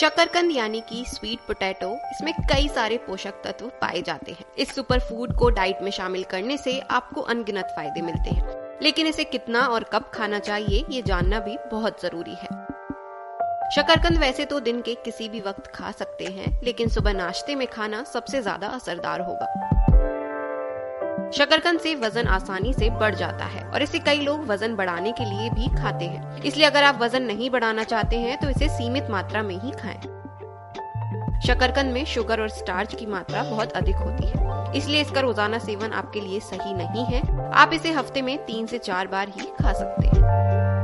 शकरकंद यानी कि स्वीट पोटैटो इसमें कई सारे पोषक तत्व पाए जाते हैं। इस सुपर फ़ूड को डाइट में शामिल करने से आपको अनगिनत फ़ायदे मिलते हैं। लेकिन इसे कितना और कब खाना चाहिए, ये जानना भी बहुत ज़रूरी है। शकरकंद वैसे तो दिन के किसी भी वक्त खा सकते हैं, लेकिन सुबह नाश्ते में खाना सबसे ज़्यादा असरदार होगा। शकरकंद से वज़न आसानी से बढ़ जाता है और इसे कई लोग वज़न बढ़ाने के लिए भी खाते हैं। इसलिए अगर आप वज़न नहीं बढ़ाना चाहते हैं तो इसे सीमित मात्रा में ही खाएँ। शकरकंद में शुगर और स्टार्च की मात्रा बहुत अधिक होती है। इसलिए इसका रोज़ाना सेवन आपके लिए सही नहीं है। आप इसे हफ़्ते में तीन से चार बार ही खा सकते हैं।